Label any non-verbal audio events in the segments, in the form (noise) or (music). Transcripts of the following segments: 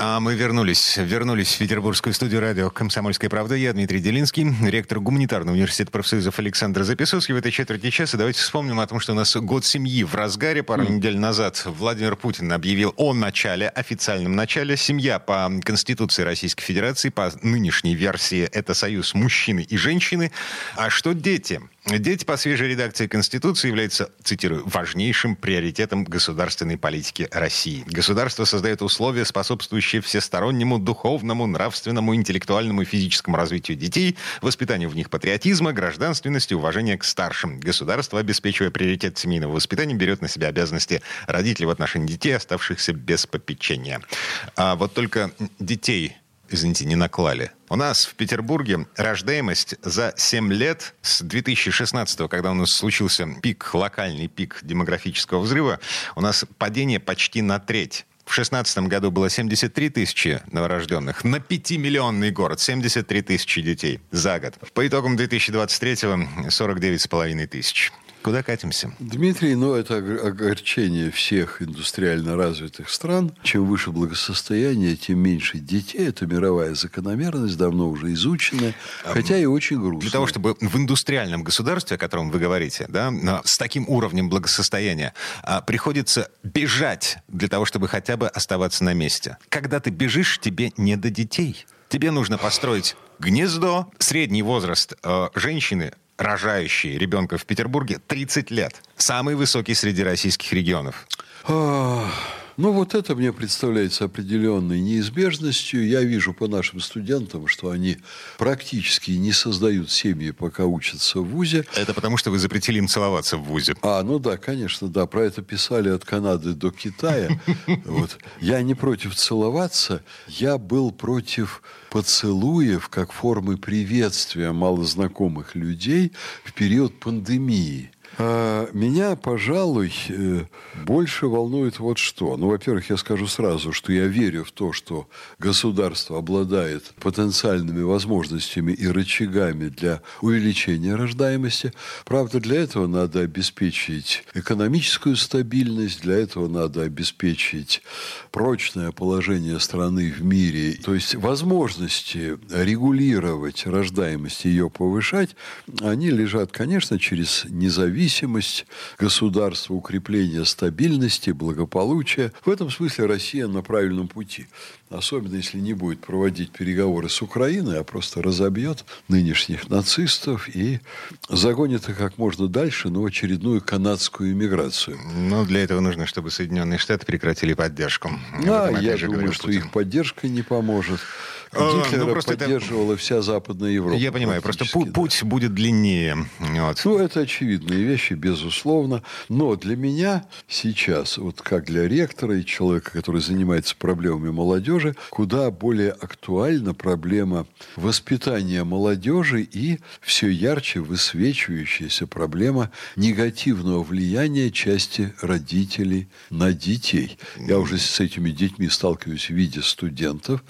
А мы вернулись, вернулись в петербургскую студию радио «Комсомольская правда». Я Дмитрий Делинский, ректор гуманитарного университета профсоюзов Александр Записовский. В этой четверти часа давайте вспомним о том, что у нас год семьи в разгаре. Пару mm. недель назад Владимир Путин объявил о начале, официальном начале. Семья по Конституции Российской Федерации, по нынешней версии, это союз мужчины и женщины. А что дети? Дети по свежей редакции Конституции являются, цитирую, важнейшим приоритетом государственной политики России. Государство создает условия, способствующие всестороннему духовному, нравственному, интеллектуальному и физическому развитию детей, воспитанию в них патриотизма, гражданственности, уважения к старшим. Государство, обеспечивая приоритет семейного воспитания, берет на себя обязанности родителей в отношении детей, оставшихся без попечения. А вот только детей извините, не наклали. У нас в Петербурге рождаемость за 7 лет с 2016, когда у нас случился пик, локальный пик демографического взрыва, у нас падение почти на треть. В 2016 году было 73 тысячи новорожденных. На 5-миллионный город 73 тысячи детей за год. По итогам 2023 49,5 тысяч. Куда катимся? Дмитрий, ну это огорчение всех индустриально развитых стран. Чем выше благосостояние, тем меньше детей. Это мировая закономерность, давно уже изученная, хотя и очень грустная. Для того, чтобы в индустриальном государстве, о котором вы говорите, да, с таким уровнем благосостояния, а, приходится бежать для того, чтобы хотя бы оставаться на месте. Когда ты бежишь, тебе не до детей. Тебе нужно построить гнездо. Средний возраст э, женщины рожающие ребенка в Петербурге 30 лет. Самый высокий среди российских регионов. Ну, вот это мне представляется определенной неизбежностью. Я вижу по нашим студентам, что они практически не создают семьи, пока учатся в ВУЗе. Это потому, что вы запретили им целоваться в ВУЗе. А, ну да, конечно, да. Про это писали от Канады до Китая. (laughs) Вот. Я не против целоваться, я был против поцелуев как формы приветствия малознакомых людей в период пандемии. А, меня, пожалуй, э, больше волнует вот что. Ну, во-первых, я скажу сразу, что я верю в то, что государство обладает потенциальными возможностями и рычагами для увеличения рождаемости. Правда, для этого надо обеспечить экономическую стабильность, для этого надо обеспечить прочное положение страны в мире. То есть возможности регулировать рождаемость и ее повышать, они лежат, конечно, через независимость независимость государства, укрепление стабильности, благополучия. В этом смысле Россия на правильном пути. Особенно, если не будет проводить переговоры с Украиной, а просто разобьет нынешних нацистов и загонит их как можно дальше, но очередную канадскую иммиграцию. Но для этого нужно, чтобы Соединенные Штаты прекратили поддержку. Да, я думаю, что Путин. их поддержка не поможет. А, Гитлера ну, поддерживала это... вся Западная Европа. Я понимаю, просто путь, да. путь будет длиннее. Вот. Ну, это очевидные вещи, безусловно. Но для меня сейчас, вот как для ректора и человека, который занимается проблемами молодежи, куда более актуальна проблема воспитания молодежи и все ярче высвечивающаяся проблема негативного влияния части родителей на детей. Я уже с этими детьми сталкиваюсь в виде студентов.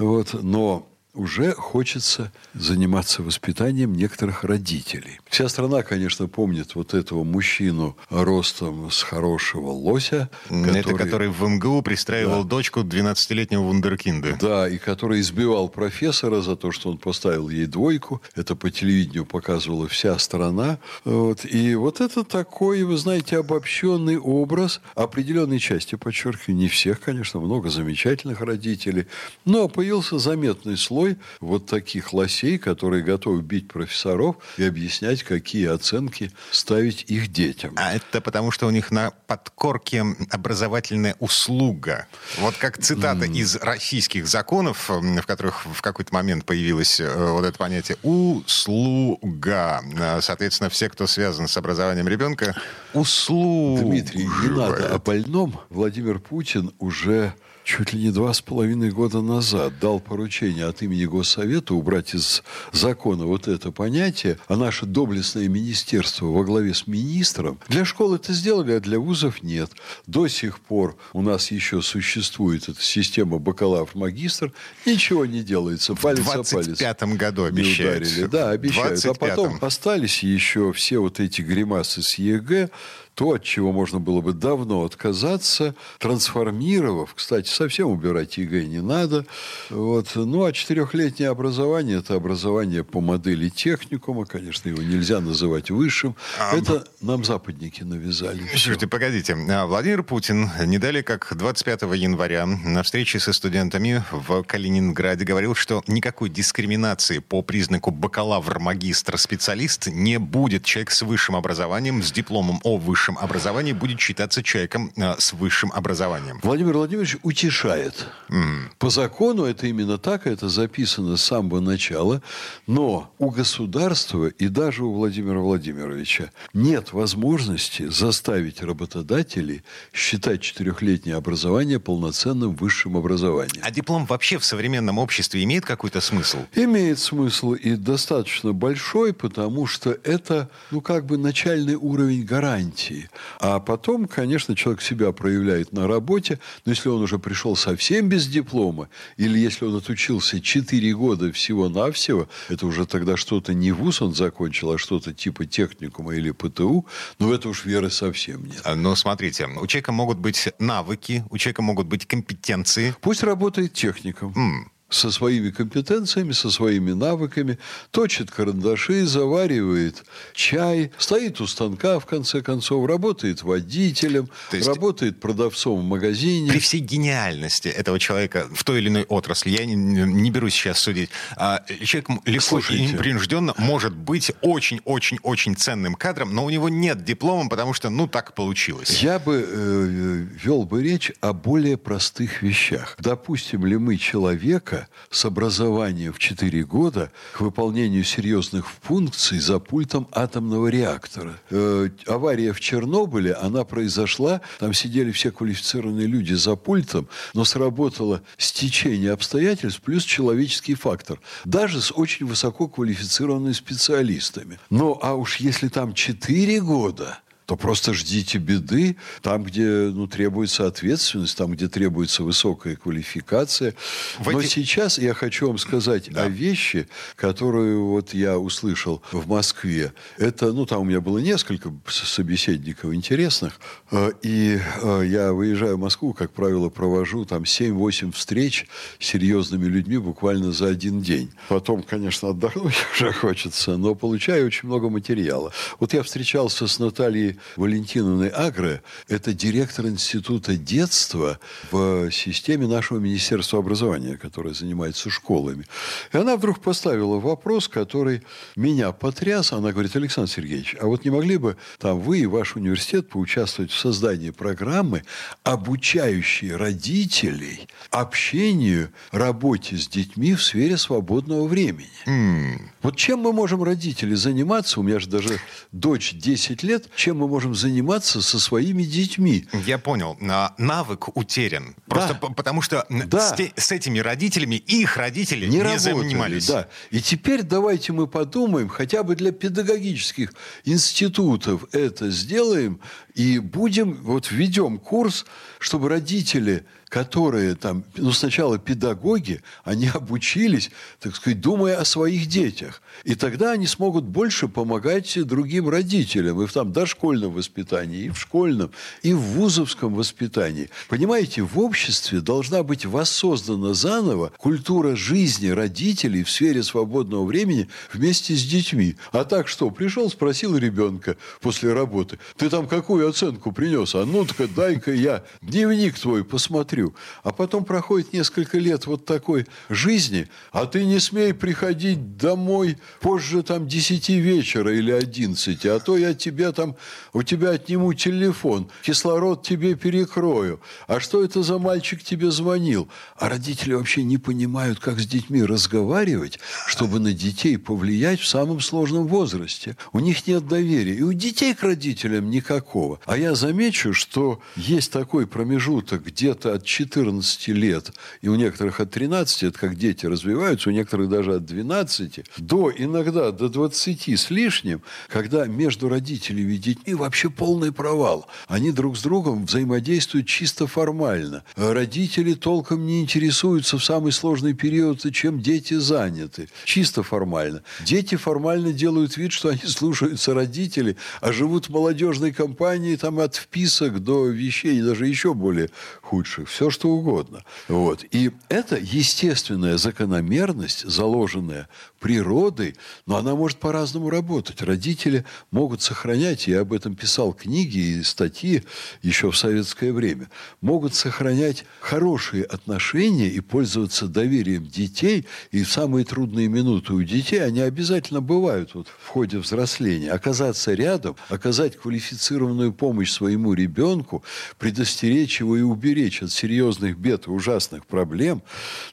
Вот, но уже хочется заниматься воспитанием некоторых родителей. Вся страна, конечно, помнит вот этого мужчину ростом с хорошего лося. Который, Это который в МГУ пристраивал да. дочку 12-летнего вундеркинда. Да, и который избивал профессора за то, что он поставил ей двойку. Это по телевидению показывала вся страна. Вот. И вот это такой, вы знаете, обобщенный образ определенной части, подчеркиваю, не всех, конечно, много замечательных родителей, но появился заметный слой слой вот таких лосей, которые готовы бить профессоров и объяснять, какие оценки ставить их детям. А это потому, что у них на подкорке образовательная услуга. Вот как цитата mm. из российских законов, в которых в какой-то момент появилось э, вот это понятие «услуга». Э, соответственно, все, кто связан с образованием ребенка, услуга. Дмитрий, не надо о больном. Владимир Путин уже чуть ли не два с половиной года назад дал поручение от имени Госсовета убрать из закона вот это понятие, а наше доблестное министерство во главе с министром для школ это сделали, а для вузов нет. До сих пор у нас еще существует эта система бакалавр-магистр, ничего не делается, палец в 25 году обещают. Да, обещают. А потом остались еще все вот эти гримасы с ЕГЭ, то, от чего можно было бы давно отказаться, трансформировав, кстати, совсем убирать ЕГЭ не надо. Вот. Ну, а четырехлетнее образование – это образование по модели техникума, конечно, его нельзя называть высшим. А... Это нам западники навязали. Слушайте, погодите. А Владимир Путин не далее, как 25 января на встрече со студентами в Калининграде говорил, что никакой дискриминации по признаку бакалавр-магистр-специалист не будет. Человек с высшим образованием, с дипломом о высшем высшем образовании будет считаться человеком э, с высшим образованием. Владимир Владимирович утешает. Mm. По закону это именно так, это записано с самого начала. Но у государства и даже у Владимира Владимировича нет возможности заставить работодателей считать четырехлетнее образование полноценным высшим образованием. А диплом вообще в современном обществе имеет какой-то смысл? Имеет смысл и достаточно большой, потому что это, ну, как бы начальный уровень гарантии гарантии. А потом, конечно, человек себя проявляет на работе, но если он уже пришел совсем без диплома, или если он отучился 4 года всего-навсего, это уже тогда что-то не вуз он закончил, а что-то типа техникума или ПТУ, но в это уж веры совсем нет. А, но смотрите, у человека могут быть навыки, у человека могут быть компетенции. Пусть работает техником. Mm со своими компетенциями, со своими навыками, точит карандаши, заваривает чай, стоит у станка, в конце концов, работает водителем, есть... работает продавцом в магазине. При всей гениальности этого человека в той или иной отрасли, я не, не берусь сейчас судить, а человек легко Слушайте. и непринужденно может быть очень-очень-очень ценным кадром, но у него нет диплома, потому что, ну, так получилось. Я бы э, вел бы речь о более простых вещах. Допустим ли мы человека, с образованием в 4 года к выполнению серьезных функций за пультом атомного реактора. Э, авария в Чернобыле, она произошла, там сидели все квалифицированные люди за пультом, но сработало стечение обстоятельств плюс человеческий фактор. Даже с очень высоко квалифицированными специалистами. Ну, а уж если там 4 года, то просто ждите беды там, где ну, требуется ответственность, там, где требуется высокая квалификация. В Но эти... сейчас я хочу вам сказать да. о вещи, которую вот я услышал в Москве. Это, ну, там у меня было несколько собеседников интересных, э, и э, я выезжаю в Москву, как правило, провожу там 7-8 встреч с серьезными людьми буквально за один день. Потом, конечно, отдохнуть (laughs) уже хочется, но получаю очень много материала. Вот я встречался с Натальей Валентиновной Агре, это директор Института детства в системе нашего Министерства образования, которое занимается школами. И она вдруг поставила вопрос, который меня потряс. Она говорит, Александр Сергеевич, а вот не могли бы там вы и ваш университет поучаствовать в создании программы, обучающей родителей общению, работе с детьми в сфере свободного времени? Mm. Вот чем мы можем, родители, заниматься? У меня же даже дочь 10 лет. Чем мы можем заниматься со своими детьми. Я понял. Навык утерян. Просто да. потому что да. с, те, с этими родителями их родители не, не работали, занимались. Да. И теперь давайте мы подумаем, хотя бы для педагогических институтов это сделаем, и будем, вот введем курс, чтобы родители которые там, ну, сначала педагоги, они обучились, так сказать, думая о своих детях. И тогда они смогут больше помогать другим родителям и в там дошкольном воспитании, и в школьном, и в вузовском воспитании. Понимаете, в обществе должна быть воссоздана заново культура жизни родителей в сфере свободного времени вместе с детьми. А так что, пришел, спросил ребенка после работы, ты там какую оценку принес? А ну-ка, дай-ка я дневник твой посмотрю. А потом проходит несколько лет вот такой жизни, а ты не смей приходить домой позже там 10 вечера или 11, а то я тебе там, у тебя отниму телефон, кислород тебе перекрою. А что это за мальчик тебе звонил? А родители вообще не понимают, как с детьми разговаривать, чтобы на детей повлиять в самом сложном возрасте. У них нет доверия. И у детей к родителям никакого. Иного. А я замечу, что есть такой промежуток где-то от 14 лет, и у некоторых от 13, это как дети развиваются, у некоторых даже от 12, до иногда до 20 с лишним, когда между родителями и детьми вообще полный провал. Они друг с другом взаимодействуют чисто формально. Родители толком не интересуются в самый сложный период, чем дети заняты. Чисто формально. Дети формально делают вид, что они (laughs) слушаются родителей, а живут в молодежной компании там от вписок до вещей, даже еще более худших. Все, что угодно. Вот. И это естественная закономерность, заложенная природой, но она может по-разному работать. Родители могут сохранять, я об этом писал книги и статьи еще в советское время, могут сохранять хорошие отношения и пользоваться доверием детей, и в самые трудные минуты у детей они обязательно бывают вот в ходе взросления. Оказаться рядом, оказать квалифицированную помощь своему ребенку, предостеречь его и уберечь от серьезных бед и ужасных проблем,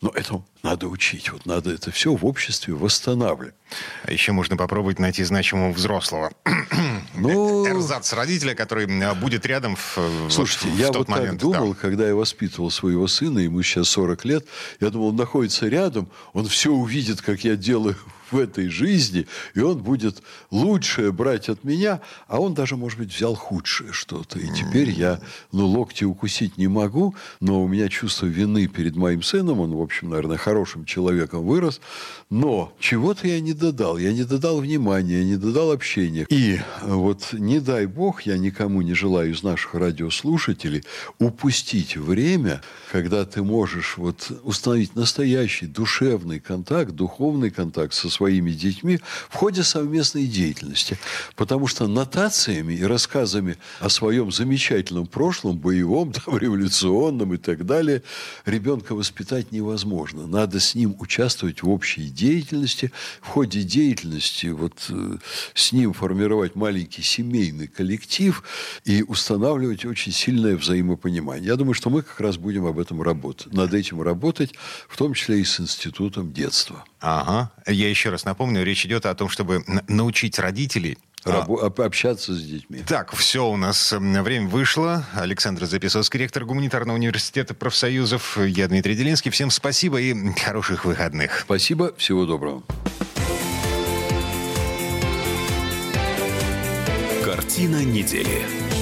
но это надо учить. Вот надо это все в обществе восстанавливать. А еще можно попробовать найти значимого взрослого. (clears throat) Ну, Эрзац родителя, который будет рядом в, Слушайте, вот, в я тот вот момент. так думал, да. когда я воспитывал своего сына, ему сейчас 40 лет, я думал, он находится рядом, он все увидит, как я делаю в этой жизни, и он будет лучшее брать от меня, а он даже, может быть, взял худшее что-то. И теперь я, ну, локти укусить не могу, но у меня чувство вины перед моим сыном, он, в общем, наверное, хорошим человеком вырос, но чего-то я не додал, я не додал внимания, я не додал общения. И вот не дай бог, я никому не желаю из наших радиослушателей упустить время, когда ты можешь вот установить настоящий душевный контакт, духовный контакт со своими детьми в ходе совместной деятельности. Потому что нотациями и рассказами о своем замечательном прошлом, боевом, (laughs) там, революционном и так далее, ребенка воспитать невозможно. Надо с ним участвовать в общей деятельности, в ходе деятельности вот э, с ним формировать маленький семейный коллектив и устанавливать очень сильное взаимопонимание. Я думаю, что мы как раз будем об этом работать. Над этим работать, в том числе и с институтом детства. Ага. Я еще раз напомню, речь идет о том, чтобы научить родителей Рабо- а. общаться с детьми. Так, все, у нас время вышло. Александр Записовский, ректор Гуманитарного университета профсоюзов. Я Дмитрий Делинский. Всем спасибо и хороших выходных. Спасибо, всего доброго. Картина недели.